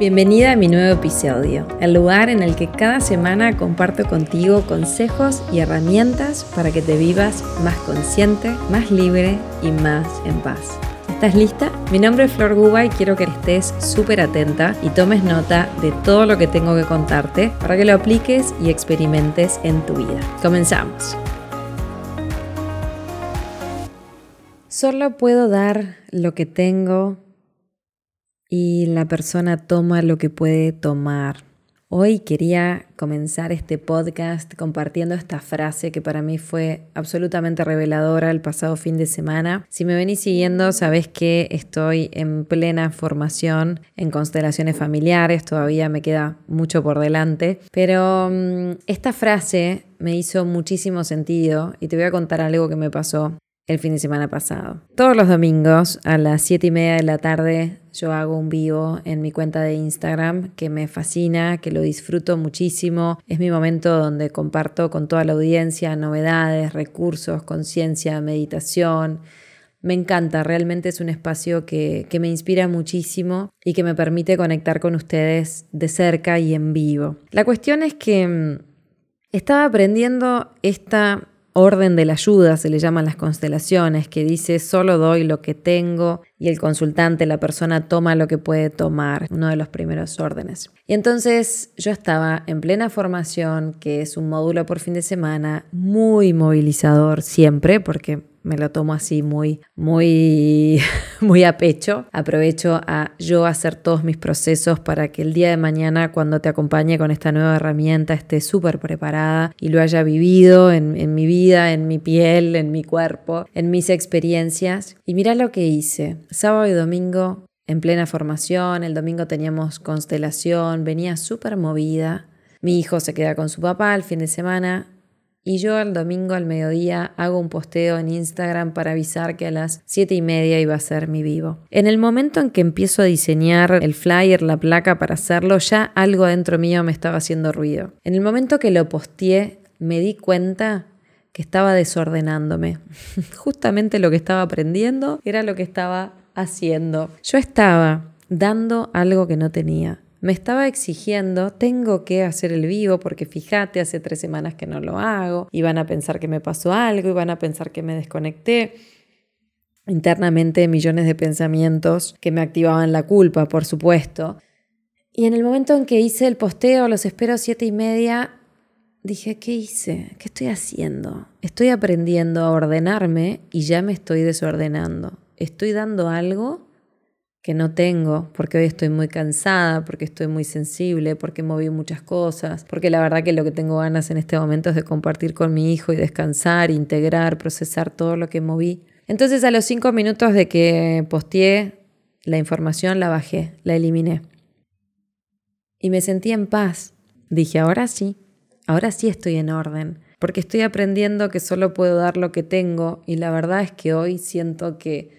Bienvenida a mi nuevo episodio, el lugar en el que cada semana comparto contigo consejos y herramientas para que te vivas más consciente, más libre y más en paz. ¿Estás lista? Mi nombre es Flor Guba y quiero que estés súper atenta y tomes nota de todo lo que tengo que contarte para que lo apliques y experimentes en tu vida. Comenzamos. Solo puedo dar lo que tengo y la persona toma lo que puede tomar. Hoy quería comenzar este podcast compartiendo esta frase que para mí fue absolutamente reveladora el pasado fin de semana. Si me venís siguiendo, sabés que estoy en plena formación en constelaciones familiares, todavía me queda mucho por delante, pero mm, esta frase me hizo muchísimo sentido y te voy a contar algo que me pasó el fin de semana pasado. Todos los domingos a las 7 y media de la tarde yo hago un vivo en mi cuenta de Instagram que me fascina, que lo disfruto muchísimo. Es mi momento donde comparto con toda la audiencia novedades, recursos, conciencia, meditación. Me encanta, realmente es un espacio que, que, me inspira muchísimo y que me permite conectar con ustedes de cerca y en vivo. La cuestión es que mm, estaba aprendiendo esta orden de la ayuda, se le llaman las constelaciones, que dice solo doy lo que tengo y el consultante, la persona, toma lo que puede tomar, uno de los primeros órdenes. Y entonces yo estaba en plena formación, que es un módulo por fin de semana, muy movilizador siempre, porque me lo tomo así muy, muy, muy a pecho. Aprovecho a yo hacer todos mis procesos para que el día de mañana, cuando te acompañe con esta nueva herramienta, esté súper preparada y lo haya vivido en, mi vida, en mi piel, en mi cuerpo, en mis experiencias. Y mira lo que hice. Sábado y domingo en plena formación, el domingo teníamos constelación, venía súper movida. Mi hijo se queda con su papá el fin de semana, y yo el domingo al mediodía hago un posteo en Instagram para avisar que a las 7 y media iba a ser mi vivo. En el momento en que empiezo a diseñar el flyer, la placa para hacerlo, ya algo dentro mío me estaba haciendo ruido. En el momento que lo posteé, me di cuenta que estaba desordenándome. Justamente lo que estaba aprendiendo era lo que estaba haciendo. Yo estaba dando algo que no tenía me estaba exigiendo, tengo que hacer el vivo porque fíjate, hace tres semanas que no lo hago y van a pensar que me pasó algo y van a pensar que me desconecté. Internamente millones de pensamientos que me activaban la culpa, por supuesto. Y en el momento en que hice el posteo, los espero siete y media, dije, ¿qué hice? ¿Qué estoy haciendo? Estoy aprendiendo a ordenarme y ya me estoy desordenando. Estoy dando algo que no tengo, porque hoy estoy muy cansada, porque estoy muy sensible, porque moví muchas cosas, porque la verdad que lo que tengo ganas en este momento es de compartir con mi hijo y descansar, integrar, procesar todo lo que moví. Entonces a los cinco minutos de que posteé la información la bajé, la eliminé. Y me sentí en paz. Dije, ahora sí, ahora sí estoy en orden, porque estoy aprendiendo que solo puedo dar lo que tengo y la verdad es que hoy siento que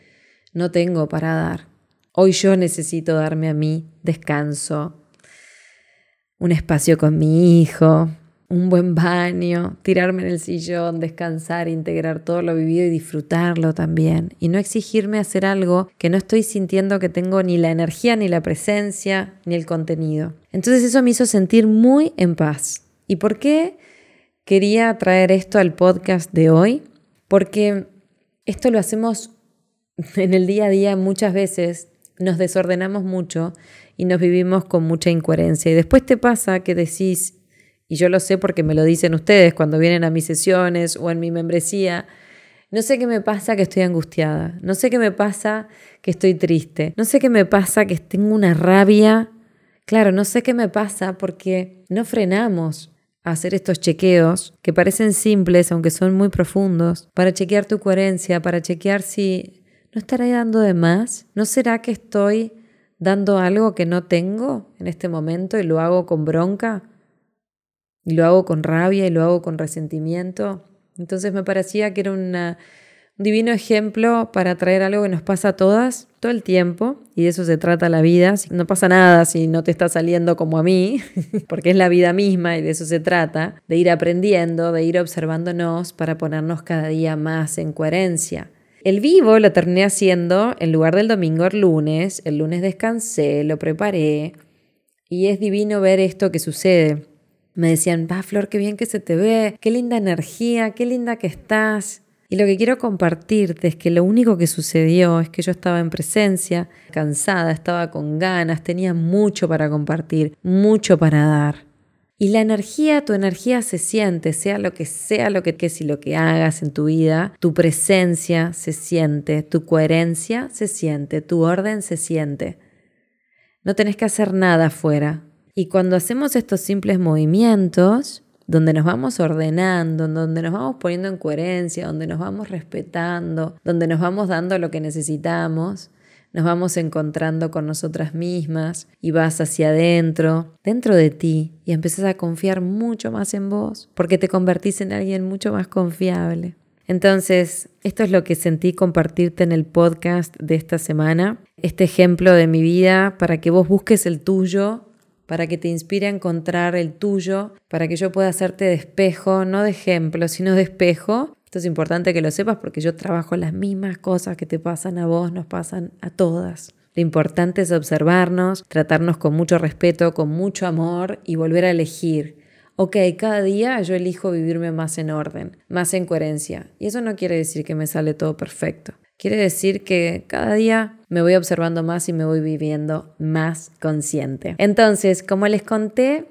no tengo para dar Hoy yo necesito darme a mí descanso, un espacio con mi hijo, un buen baño, tirarme en el sillón, descansar, integrar todo lo vivido y disfrutarlo también. Y no exigirme hacer algo que no estoy sintiendo que tengo ni la energía, ni la presencia, ni el contenido. Entonces eso me hizo sentir muy en paz. ¿Y por qué quería traer esto al podcast de hoy? Porque esto lo hacemos en el día a día muchas veces nos desordenamos mucho y nos vivimos con mucha incoherencia. Y después te pasa que decís, y yo lo sé porque me lo dicen ustedes cuando vienen a mis sesiones o en mi membresía, no sé qué me pasa que estoy angustiada, no sé qué me pasa que estoy triste, no sé qué me pasa que tengo una rabia. Claro, no sé qué me pasa porque no frenamos a hacer estos chequeos que parecen simples, aunque son muy profundos, para chequear tu coherencia, para chequear si ¿No estaré dando de más? ¿No será que estoy dando algo que no tengo en este momento y lo hago con bronca? Y lo hago con rabia y lo hago con resentimiento. Entonces me parecía que era un divino ejemplo para traer algo que nos pasa a todas todo el tiempo y de eso se trata la vida. No pasa nada si no te está saliendo como a mí, porque es la vida misma y de eso se trata, de ir aprendiendo, de ir observándonos para ponernos cada día más en coherencia. El vivo lo terminé haciendo en lugar del domingo el lunes. El lunes descansé, lo preparé. Y es divino ver esto que sucede. Me decían, va Flor, qué bien que se te ve, qué linda energía, qué linda que estás. Y lo que quiero compartirte es que lo único que sucedió es que yo estaba en presencia, cansada, estaba con ganas, tenía mucho para compartir, mucho para dar. Y la energía, tu energía se siente, sea lo que sea lo que es y lo que hagas en tu vida, tu presencia se siente, tu coherencia se siente, tu orden se siente. No tenés que hacer nada afuera. Y cuando hacemos estos simples movimientos, donde nos vamos ordenando, donde nos vamos poniendo en coherencia, donde nos vamos respetando, donde nos vamos dando lo que necesitamos, nos vamos encontrando con nosotras mismas y vas hacia adentro, dentro de ti, y empezás a confiar mucho más en vos, porque te convertís en alguien mucho más confiable. Entonces, esto es lo que sentí compartirte en el podcast de esta semana, este ejemplo de mi vida para que vos busques el tuyo para que te inspire a encontrar el tuyo, para que yo pueda hacerte de espejo, no de ejemplo, sino de espejo. Esto es importante que lo sepas porque yo trabajo las mismas cosas que te pasan a vos, nos pasan a todas. Lo importante es observarnos, tratarnos con mucho respeto, con mucho amor y volver a elegir. Ok, cada día yo elijo vivirme más en orden, más en coherencia. Y eso no quiere decir que me sale todo perfecto. Quiere decir que cada día me voy observando más y me voy viviendo más consciente. Entonces, como les conté,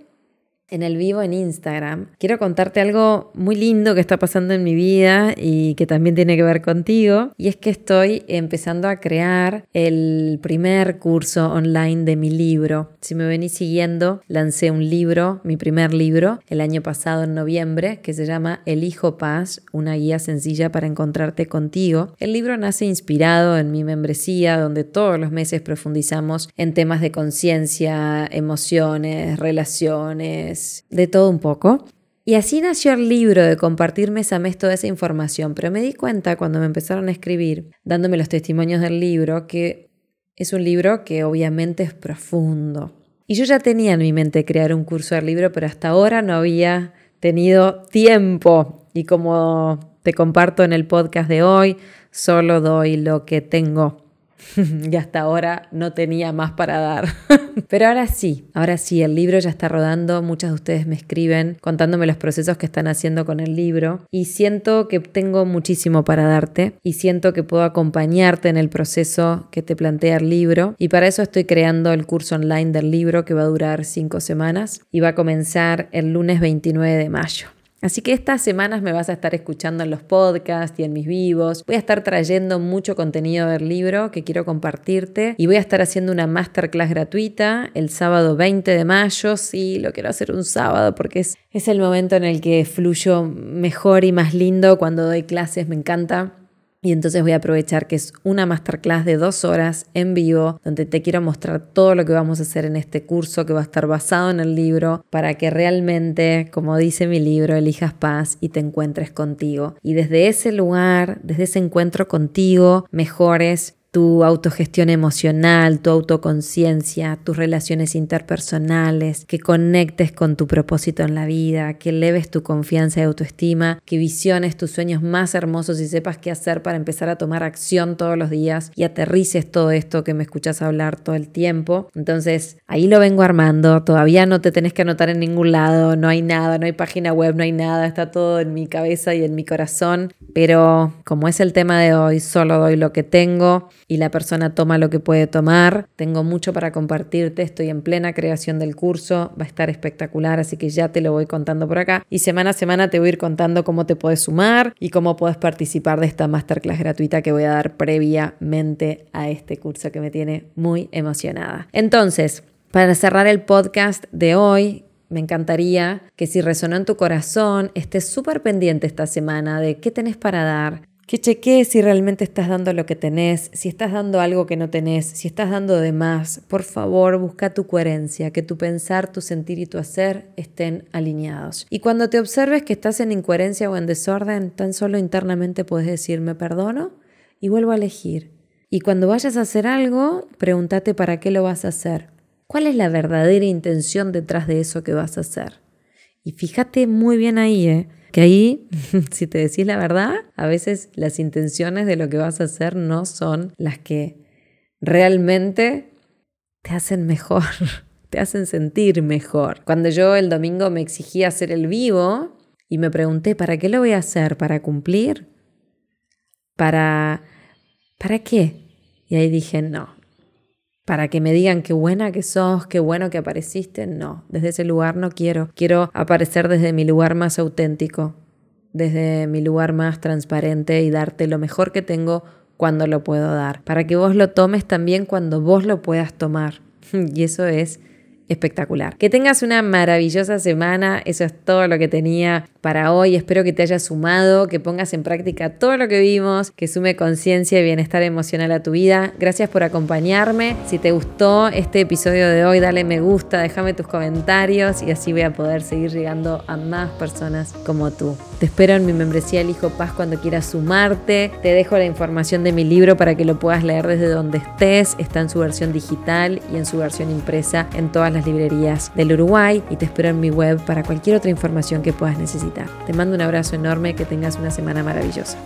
en el vivo en Instagram. Quiero contarte algo muy lindo que está pasando en mi vida y que también tiene que ver contigo. Y es que estoy empezando a crear el primer curso online de mi libro. Si me venís siguiendo, lancé un libro, mi primer libro, el año pasado en noviembre, que se llama El Hijo Paz, una guía sencilla para encontrarte contigo. El libro nace inspirado en mi membresía, donde todos los meses profundizamos en temas de conciencia, emociones, relaciones de todo un poco. Y así nació el libro de compartirme esa mes toda esa información, pero me di cuenta cuando me empezaron a escribir, dándome los testimonios del libro, que es un libro que obviamente es profundo. Y yo ya tenía en mi mente crear un curso del libro, pero hasta ahora no había tenido tiempo. Y como te comparto en el podcast de hoy, solo doy lo que tengo. y hasta ahora no tenía más para dar. Pero ahora sí, ahora sí, el libro ya está rodando, muchas de ustedes me escriben contándome los procesos que están haciendo con el libro y siento que tengo muchísimo para darte y siento que puedo acompañarte en el proceso que te plantea el libro y para eso estoy creando el curso online del libro que va a durar cinco semanas y va a comenzar el lunes 29 de mayo. Así que estas semanas me vas a estar escuchando en los podcasts y en mis vivos. Voy a estar trayendo mucho contenido del libro que quiero compartirte y voy a estar haciendo una masterclass gratuita el sábado 20 de mayo. Sí, lo quiero hacer un sábado porque es, es el momento en el que fluyo mejor y más lindo cuando doy clases. Me encanta. Y entonces voy a aprovechar que es una masterclass de dos horas en vivo, donde te quiero mostrar todo lo que vamos a hacer en este curso que va a estar basado en el libro, para que realmente, como dice mi libro, elijas paz y te encuentres contigo. Y desde ese lugar, desde ese encuentro contigo, mejores tu autogestión emocional, tu autoconciencia, tus relaciones interpersonales, que conectes con tu propósito en la vida, que eleves tu confianza y autoestima, que visiones tus sueños más hermosos y sepas qué hacer para empezar a tomar acción todos los días y aterrices todo esto que me escuchas hablar todo el tiempo. Entonces, ahí lo vengo armando, todavía no te tenés que anotar en ningún lado, no hay nada, no hay página web, no hay nada, está todo en mi cabeza y en mi corazón, pero como es el tema de hoy, solo doy lo que tengo y la persona toma lo que puede tomar. Tengo mucho para compartirte, estoy en plena creación del curso, va a estar espectacular, así que ya te lo voy contando por acá. Y semana a semana te voy a ir contando cómo te puedes sumar y cómo puedes participar de esta masterclass gratuita que voy a dar previamente a este curso que me tiene muy emocionada. Entonces, para cerrar el podcast de hoy, me encantaría que si resonó en tu corazón, estés súper pendiente esta semana de qué tenés para dar, que chequees si realmente estás dando lo que tenés, si estás dando algo que no tenés, si estás dando de más. Por favor, busca tu coherencia, que tu pensar, tu sentir y tu hacer estén alineados. Y cuando te observes que estás en incoherencia o en desorden, tan solo internamente puedes decir, me perdono y vuelvo a elegir. Y cuando vayas a hacer algo, pregúntate para qué lo vas a hacer. ¿Cuál es la verdadera intención detrás de eso que vas a hacer? Y fíjate muy bien ahí, ¿eh? Que ahí, si te decís la verdad, a veces las intenciones de lo que vas a hacer no son las que realmente te hacen mejor, te hacen sentir mejor. Cuando yo el domingo me exigía hacer el vivo y me pregunté, ¿para qué lo voy a hacer? ¿Para cumplir? ¿Para... ¿Para qué? Y ahí dije, no, para que me digan qué buena que sos, qué bueno que apareciste. No, desde ese lugar no quiero. Quiero aparecer desde mi lugar más auténtico, desde mi lugar más transparente y darte lo mejor que tengo cuando lo puedo dar, para que vos lo tomes también cuando vos lo puedas tomar. Y eso es espectacular. Que tengas una maravillosa semana, eso es todo lo que tenía para hoy. Espero que te haya sumado, que pongas en práctica todo lo que vimos, que sume conciencia y bienestar emocional a tu vida. Gracias por acompañarme. Si te gustó este episodio de hoy, dale me gusta, déjame tus comentarios y así voy a poder seguir llegando a más personas como tú. Te espero en mi membresía El Hijo Paz cuando quieras sumarte. Te dejo la información de mi libro para que lo puedas leer desde donde estés. Está en su versión digital y en su versión impresa en todas las librerías del Uruguay y te espero en mi web para cualquier otra información que puedas necesitar. Te mando un abrazo enorme, que tengas una semana maravillosa.